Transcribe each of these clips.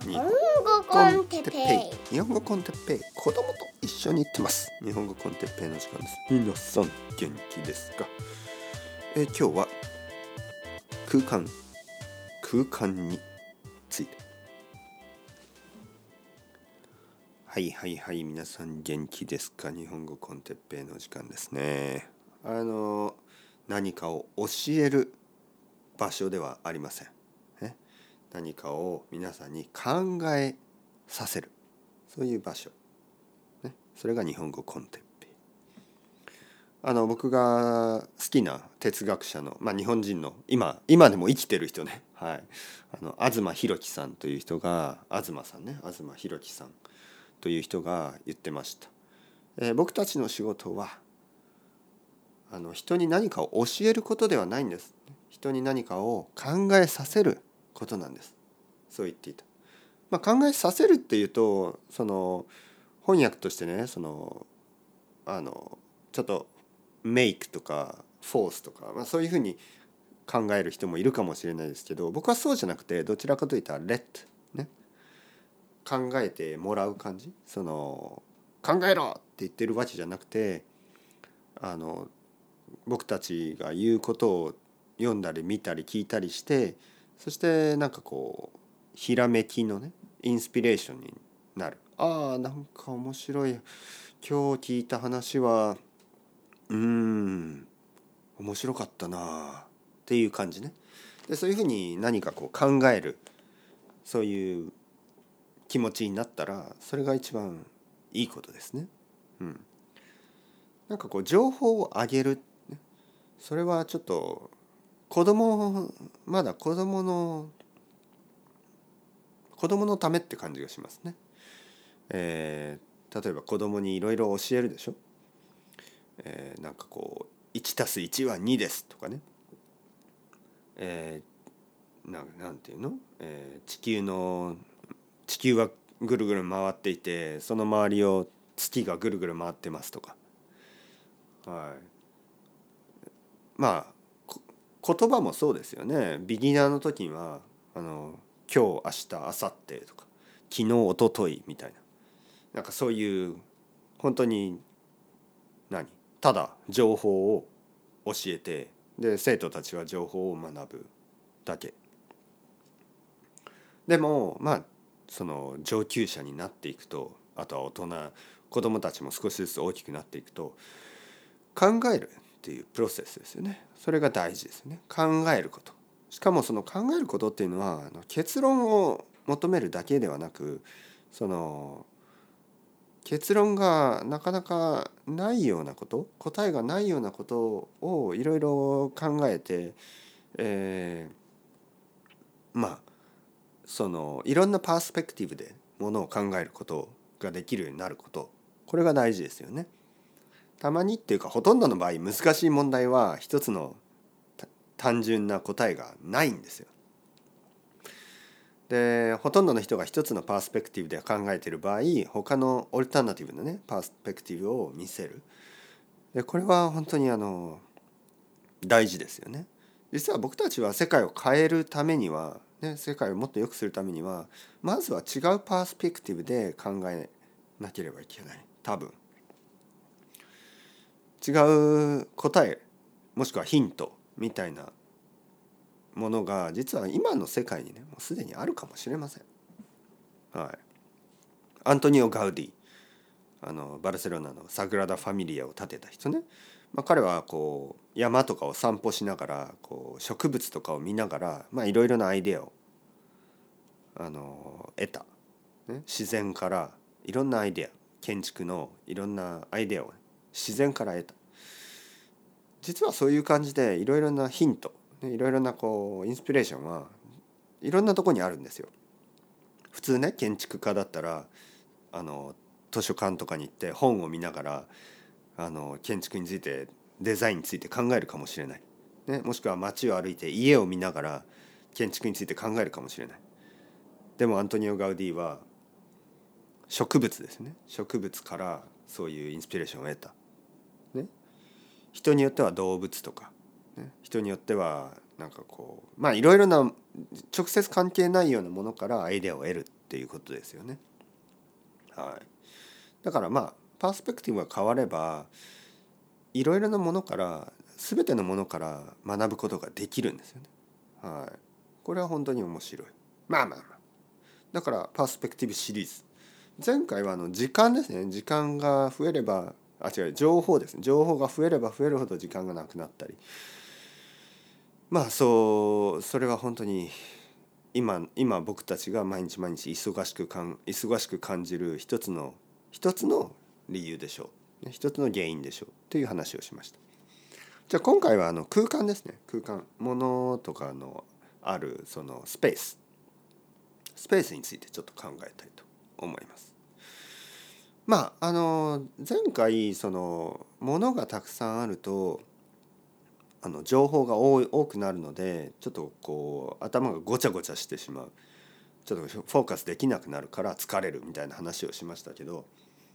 日本語コンテッペイ。日本語コンテッペイ。子供と一緒に行ってます。日本語コンテッペイの時間です。皆さん元気ですか？えー今日は空間。空間について。はいはいはい。皆さん元気ですか？日本語コンテッペイの時間ですね。あの何かを教える場所ではありません。何かを皆さんに考えさせる。そういう場所、ね、それが日本語コンテッペあの僕が好きな哲学者の、まあ、日本人の今今でも生きてる人ね、はい、あの東博樹さんという人が東さんね。東博樹さん。という人が言ってました、えー僕たちの仕事はあの人に何かを教えることではないんです。人に何かを考えさせることなんです。そう言っていた、まあ、考えさせるっていうとその翻訳としてねそのあのちょっとメイクとかフォースとか、まあ、そういうふうに考える人もいるかもしれないですけど僕はそうじゃなくてどちらかといったら「レット」ね。考えてもらう感じ。その考えろって言ってるわけじゃなくてあの僕たちが言うことを読んだり見たり聞いたりしてそしてなんかこうひらめきのねインスピレーションになる。ああなんか面白い。今日聞いた話はうーん面白かったなっていう感じね。でそういうふうに何かこう考えるそういう気持ちになったらそれが一番いいことですね。うん、なんかこう情報をあげるそれはちょっと子供まだ子供の子供のためって感じがしますね。えー例えば子供にいろいろ教えるでしょ？えーなんかこう1たす1は2ですとかね。えーななんていうの、えー地球の地球はぐるぐる回っていてその周りを月がぐるぐる回ってますとか。はい、まあ言葉もそうですよね。ビギナーの時にはあの今日明日明後日とか昨日一昨日みたいな。なんかそういう本当に何？ただ情報を教えてで生徒たちは情報を学ぶだけ。でもまあその上級者になっていくとあとは大人子供たちも少しずつ大きくなっていくと考える。っていうプロセスですよね。それが大事ですね。考えること。しかもその考えることっていうのは結論を求めるだけではなくその結論がなかなかないようなこと答えがないようなことをいろいろ考えて、えーまあそのいろんなパースペクティブでものを考えることができるようになること。これが大事ですよね。たまにっていうかほとんどの場合難しい問題は一つの単純な答えがないんですよ。でほとんどの人が一つのパースペクティブで考えている場合他のオルタナティブのねパースペクティブを見せるでこれは本当にあの大事ですよね。実は僕たちは世界を変えるためには、ね、世界をもっと良くするためにはまずは違うパースペクティブで考えなければいけない多分。違う答えもしくはヒントみたいなものが実は今の世界にねもうすでにあるかもしれません。はい、アントニオ・ガウディあのバルセロナのサグラダ・ファミリアを建てた人ね、まあ、彼はこう山とかを散歩しながらこう植物とかを見ながらいろいろなアイデアをあの得た、ね、自然からいろんなアイデア建築のいろんなアイデアを、ね、自然から得た。実はそういう感じでいろいろなヒントいろいろなこうインスピレーションはいろんなとこにあるんですよ。普通ね建築家だったらあの図書館とかに行って本を見ながらあの建築についてデザインについて考えるかもしれない、ね、もしくは街を歩いて家を見ながら建築について考えるかもしれない。でもアントニオ・ガウディは植物ですね。植物からそういうインスピレーションを得た、人によっては動物とか、ね、人によってはなんかこうまあいろいろな直接関係ないようなものからアイデアを得るっていうことですよね。はい、だからまあパースペクティブが変わればいろいろなものから全てのものから学ぶことができるんですよね。はい、これは本当に面白い。まあまあまあ。だからパースペクティブシリーズ。前回はあの時間ですね。時間が増えればあ違う情報ですね。情報が増えれば増えるほど時間がなくなったり。まあそうそれは本当に今今僕たちが毎日毎日忙しくかん忙しく感じる一つの一つの理由でしょう。一つの原因でしょう。という話をしました。じゃあ今回はあの空間ですね。空間。ものとかのあるそのスペース。スペースについてちょっと考えたいと思います。まああの前回そのものがたくさんあるとあの情報が多い多くなるのでちょっとこう頭がごちゃごちゃしてしまう。ちょっとフォーカスできなくなるから疲れるみたいな話をしましたけど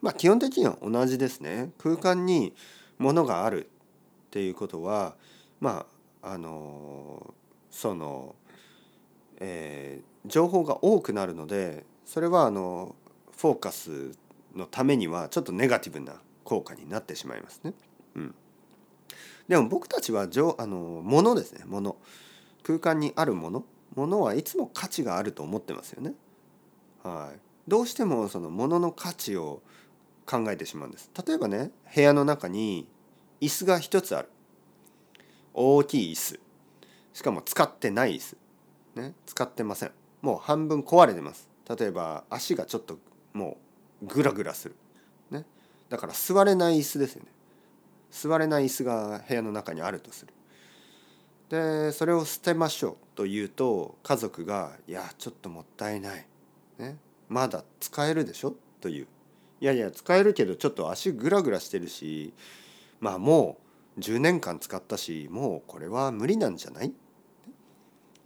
まあ基本的には同じですね。空間に物があるっていうことはまああのその、えー、情報が多くなるのでそれはあのフォーカスのためにはちょっとネガティブな効果になってしまいますね。うん。でも僕たちはあの物ですね。物。空間にあるもの物はいつも価値があると思ってますよね。はい、どうしてもその物の価値を考えてしまうんです。例えばね部屋の中に椅子が一つある。大きい椅子。しかも使ってない椅子、ね、使ってません。もう半分壊れてます。例えば足がちょっともうグラグラする、ね、だから座れない椅子ですよね。座れない椅子が部屋の中にあるとする。でそれを捨てましょうと言うと家族が「いやちょっともったいない、ね、まだ使えるでしょ」という「いやいや使えるけどちょっと足グラグラしてるしまあもう10年間使ったしもうこれは無理なんじゃない?」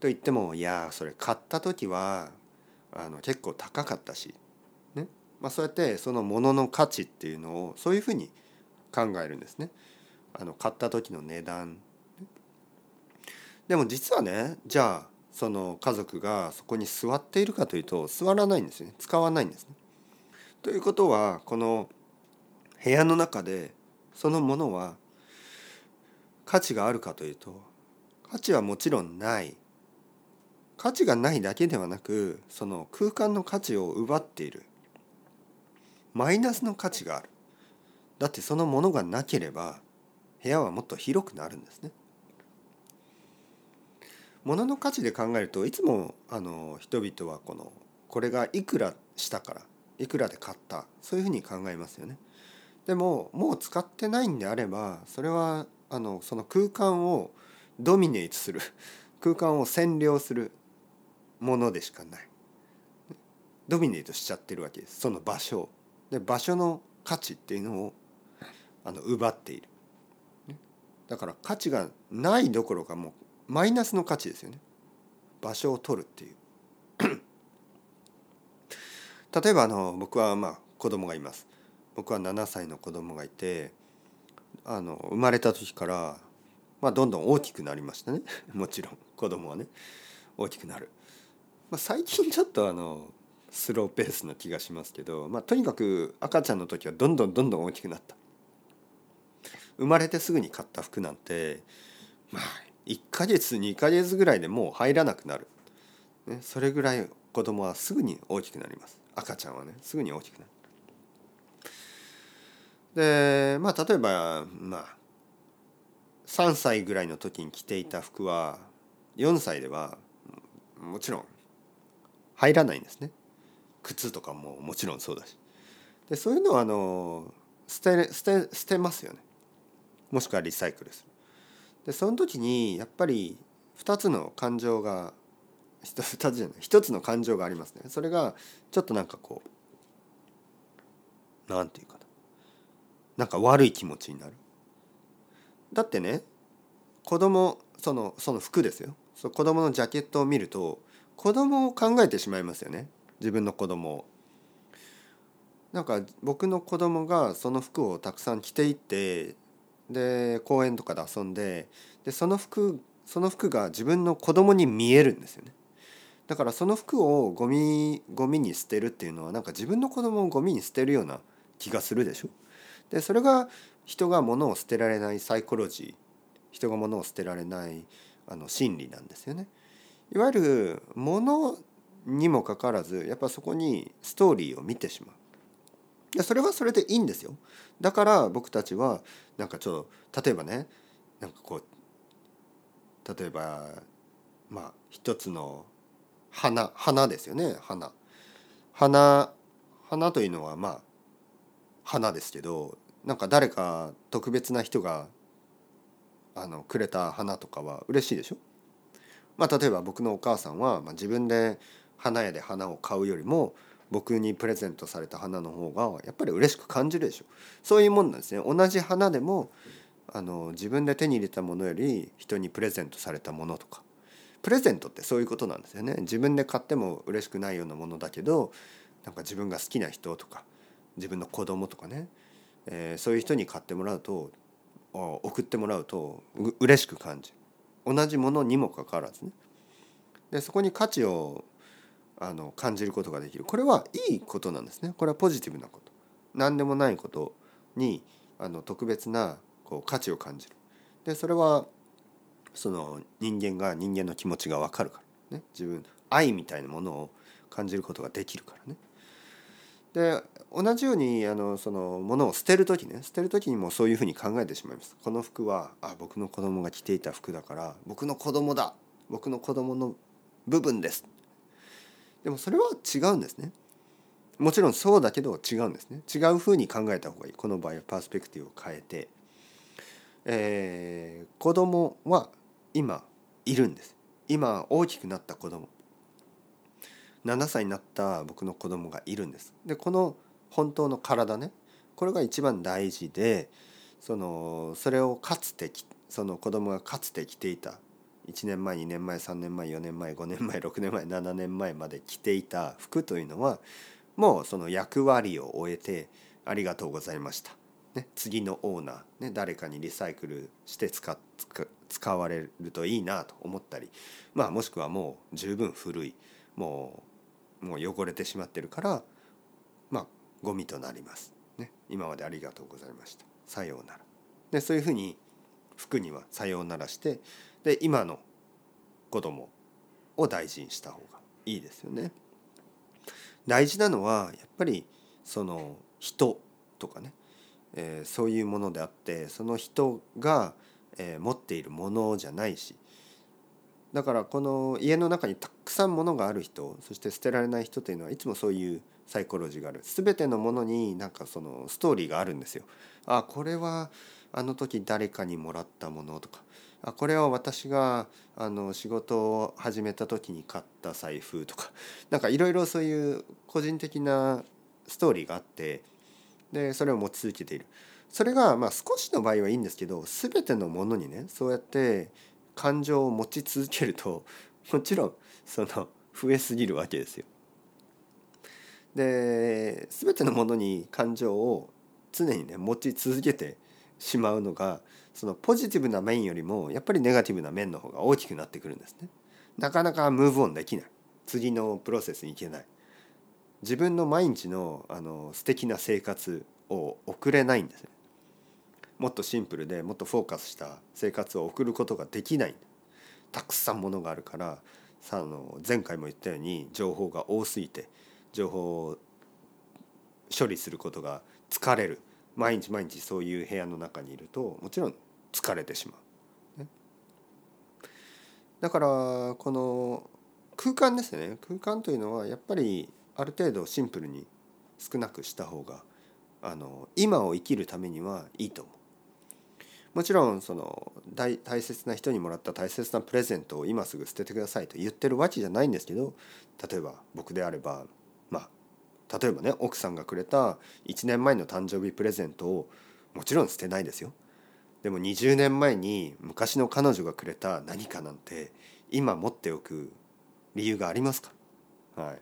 と言っても「いやそれ買った時はあの結構高かったし」まあ、そうやってそのものの価値っていうのをそういうふうに考えるんですね。あの買った時の値段。でも実はねじゃあその家族がそこに座っているかというと座らないんですよね使わないんですね。ということはこの部屋の中でそのものは価値があるかというと価値はもちろんない価値がないだけではなくその空間の価値を奪っているマイナスの価値があるだってそのものがなければ部屋はもっと広くなるんですね。物の価値で考えるといつもあの人々はこのこれがいくらしたからいくらで買ったそういうふうに考えますよね。でももう使ってないんであればそれはあのその空間をドミネートする空間を占領するものでしかない。ドミネートしちゃってるわけですその場所で場所の価値っていうのをあの奪っている。だから価値がないどころかもうマイナスの価値ですよね。場所を取るっていう。例えばあの僕はまあ子供がいます。僕は7歳の子供がいてあの生まれた時から、まあ、どんどん大きくなりましたね。もちろん子供はね。大きくなる、まあ、最近ちょっとあのスローペースな気がしますけど、まあ、とにかく赤ちゃんの時はどんどんどんどん大きくなった。生まれてすぐに買った服なんてまあ1ヶ月2ヶ月ぐらいでもう入らなくなる、ね、それぐらい子供はすぐに大きくなります。赤ちゃんはねすぐに大きくなる。でまあ例えばまあ3歳ぐらいの時に着ていた服は4歳ではもちろん入らないんですね。靴とかももちろんそうだしでそういうのはあの捨て捨て捨てますよねもしくはリサイクルする。でその時にやっぱり2つの感情が2 つじゃない1つの感情がありますね。それがちょっとなんかこう何て言うかななんか悪い気持ちになる。だってね子供そのその服ですよそ子供のジャケットを見ると子供を考えてしまいますよね自分の子供。なんか僕の子供がその服をたくさん着ていってで公園とかで遊んででその服その服が自分の子供に見えるんですよね。だからその服をゴミゴミに捨てるっていうのはなんか自分の子供をゴミに捨てるような気がするでしょ。でそれが人が物を捨てられないサイコロジー人が物を捨てられないあの心理なんですよね。いわゆる物にもかかわらずやっぱそこにストーリーを見てしまう。それはそれでいいんですよ。だから僕たちはなんかちょっと例えばねなんかこう例えばまあ一つの花花ですよね花花花というのはまあ花ですけどなんか誰か特別な人があのくれた花とかは嬉しいでしょまあ例えば僕のお母さんは、まあ、自分で花屋で花を買うよりも僕にプレゼントされた花の方がやっぱり嬉しく感じるでしょ。そういうもんなんですね。同じ花でもあの自分で手に入れたものより人にプレゼントされたものとか。プレゼントってそういうことなんですよね。自分で買っても嬉しくないようなものだけどなんか自分が好きな人とか自分の子供とかね、えー、そういう人に買ってもらうと送ってもらうとう嬉しく感じる。同じものにもかかわらずね。でそこに価値をあの感じることができる。これはいいことなんですね。これはポジティブなこと。何でもないことにあの特別なこう価値を感じる。でそれはその人間が人間の気持ちが分かるからね。自分愛みたいなものを感じることができるからね。で同じようにあのその物を捨てる時ね。捨てる時にもそういうふうに考えてしまいます。この服はあ僕の子供が着ていた服だから僕の子供だ。僕の子供の部分です。でもそれは違うんですね。もちろんそうだけど違うんですね。違うふうに考えた方がいい。この場合はパースペクティブを変えて、えー、子供は今いるんです。今大きくなった子供。7歳になった僕の子供がいるんです。でこの本当の体ね。これが一番大事でそのそれをかつてその子供がかつて着ていた1年前2年前3年前4年前5年前6年前7年前まで着ていた服というのはもうその役割を終えてありがとうございました、ね、次のオーナー、ね、誰かにリサイクルして使使われるといいなと思ったり、まあ、もしくはもう十分古いもうもう汚れてしまってるからまあゴミとなります、ね、今までありがとうございました。さようなら。でそういうふうに服にはさようならしてで今の子供を大事にした方がいいですよね。大事なのはやっぱりその人とかね、えー、そういうものであってその人が、えー、持っているものじゃないしだからこの家の中にたくさんものがある人そして捨てられない人というのはいつもそういうサイコロジーがある全てのものになんかそのストーリーがあるんですよ。あこれはあの時誰かにもらったものとかこれは私があの仕事を始めた時に買った財布とか なんかいろいろそういう個人的なストーリーがあってでそれを持ち続けているそれがまあ少しの場合はいいんですけど全てのものにねそうやって感情を持ち続けると もちろんその増えすぎるわけですよ。で全てのものに感情を常にね持ち続けてしまうのがそのポジティブな面よりもやっぱりネガティブな面の方が大きくなってくるんですね。なかなかムーブオンできない次のプロセスに行けない自分の毎日のあの素敵な生活を送れないんです。もっとシンプルでもっとフォーカスした生活を送ることができないたくさんものがあるからさあの前回も言ったように情報が多すぎて情報を処理することが疲れる毎日毎日そういう部屋の中にいるともちろん疲れてしまう。ね、だからこの空間ですね空間というのはやっぱりある程度シンプルに少なくした方があの今を生きるためにはいいと思う。もちろんその大大切な人にもらった大切なプレゼントを今すぐ捨ててくださいと言ってるわけじゃないんですけど例えば僕であれば例えばね奥さんがくれた1年前の誕生日プレゼントをもちろん捨てないですよ。でも20年前に昔の彼女がくれた何かなんて今持っておく理由がありますか、はい、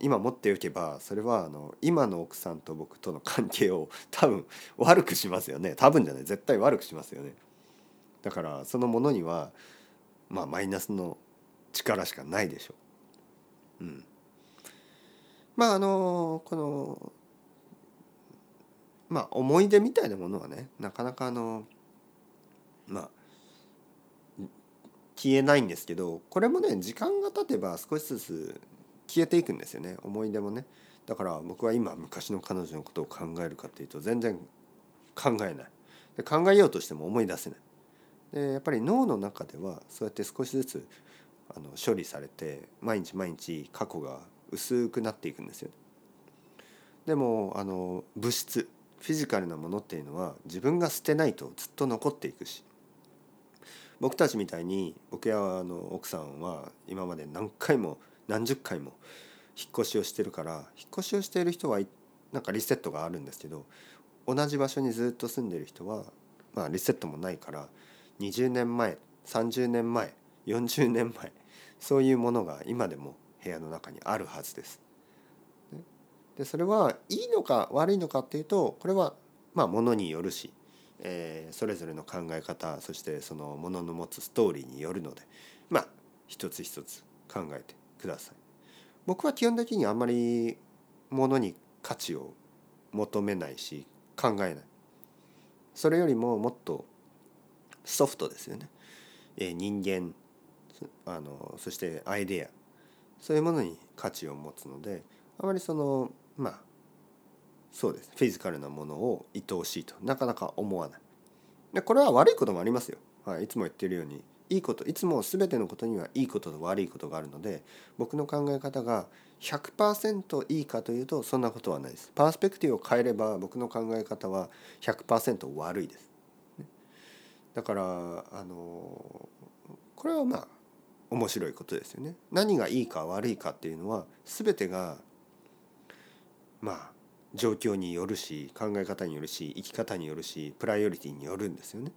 今持っておけばそれはあの今の奥さんと僕との関係を多分悪くしますよね。多分じゃない。絶対悪くしますよね。だからそのものにはまあマイナスの力しかないでしょう。うん、まああのこのまあ思い出みたいなものはねなかなかあのまあ消えないんですけどこれもね時間が経てば少しずつ消えていくんですよね思い出もね。だから僕は今昔の彼女のことを考えるかっていうと全然考えない。で考えようとしても思い出せない。でやっぱり脳の中ではそうやって少しずつあの処理されて毎日毎日過去が薄くなっていくんですよでもあの物質フィジカルなものっていうのは自分が捨てないとずっと残っていくし。僕たちみたいに僕やあの奥さんは今まで何回も何十回も引っ越しをしてるから引っ越しをしている人はなんかリセットがあるんですけど同じ場所にずっと住んでる人はまあリセットもないから20年前30年前40年前そういうものが今でも部屋の中にあるはずです。でそれはいいのか悪いのかっていうとこれはまあものによるし、えーそれぞれの考え方そしてそのものの持つストーリーによるのでまあ一つ一つ考えてください。僕は基本的にあんまりものに価値を求めないし考えないそれよりももっとソフトですよね、えー人間あのそしてアイデアそういうものに価値を持つのであまりそのまあそうです。フィジカルなものを愛おしいとなかなか思わない。でこれは悪いこともありますよ、はい、いつも言ってるようにいいこといつも全てのことにはいいことと悪いことがあるので僕の考え方が100%いいかというとそんなことはないです。パースペクティブを変えれば僕の考え方は100%悪いです。だからあのこれはまあ面白いことですよね。何がいいか悪いかっていうのは全てがまあ状況によるし考え方によるし生き方によるしプライオリティによるんですよね。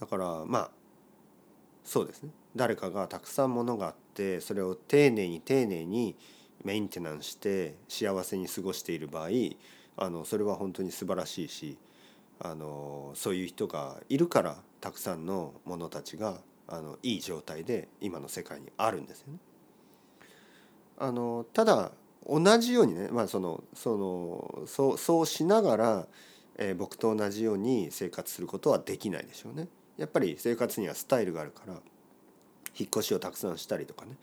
だからまあそうですね。誰かがたくさんものがあってそれを丁寧に丁寧にメンテナンスして幸せに過ごしている場合あのそれは本当に素晴らしいしあのそういう人がいるからたくさんのものたちがあのいい状態で今の世界にあるんですよね。あのただ同じようにね、まあ、そのそのそうそうしながら、えー僕と同じように生活することはできないでしょうね。やっぱり生活にはスタイルがあるから引っ越しをたくさんしたりとかね、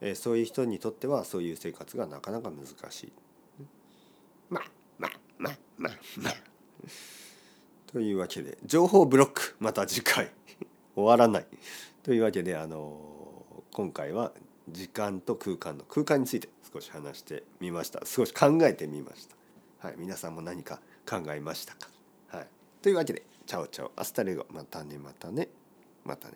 えーそういう人にとってはそういう生活がなかなか難しい。まあまあまあまあまあ。というわけで情報ブロックまた次回終わらない。というわけであの今回は時間と空間の空間について少し話してみました。少し考えてみました。はい、皆さんも何か考えましたか、はい、というわけでチャオチャオ。アスタレゴ。またねまたね。またね。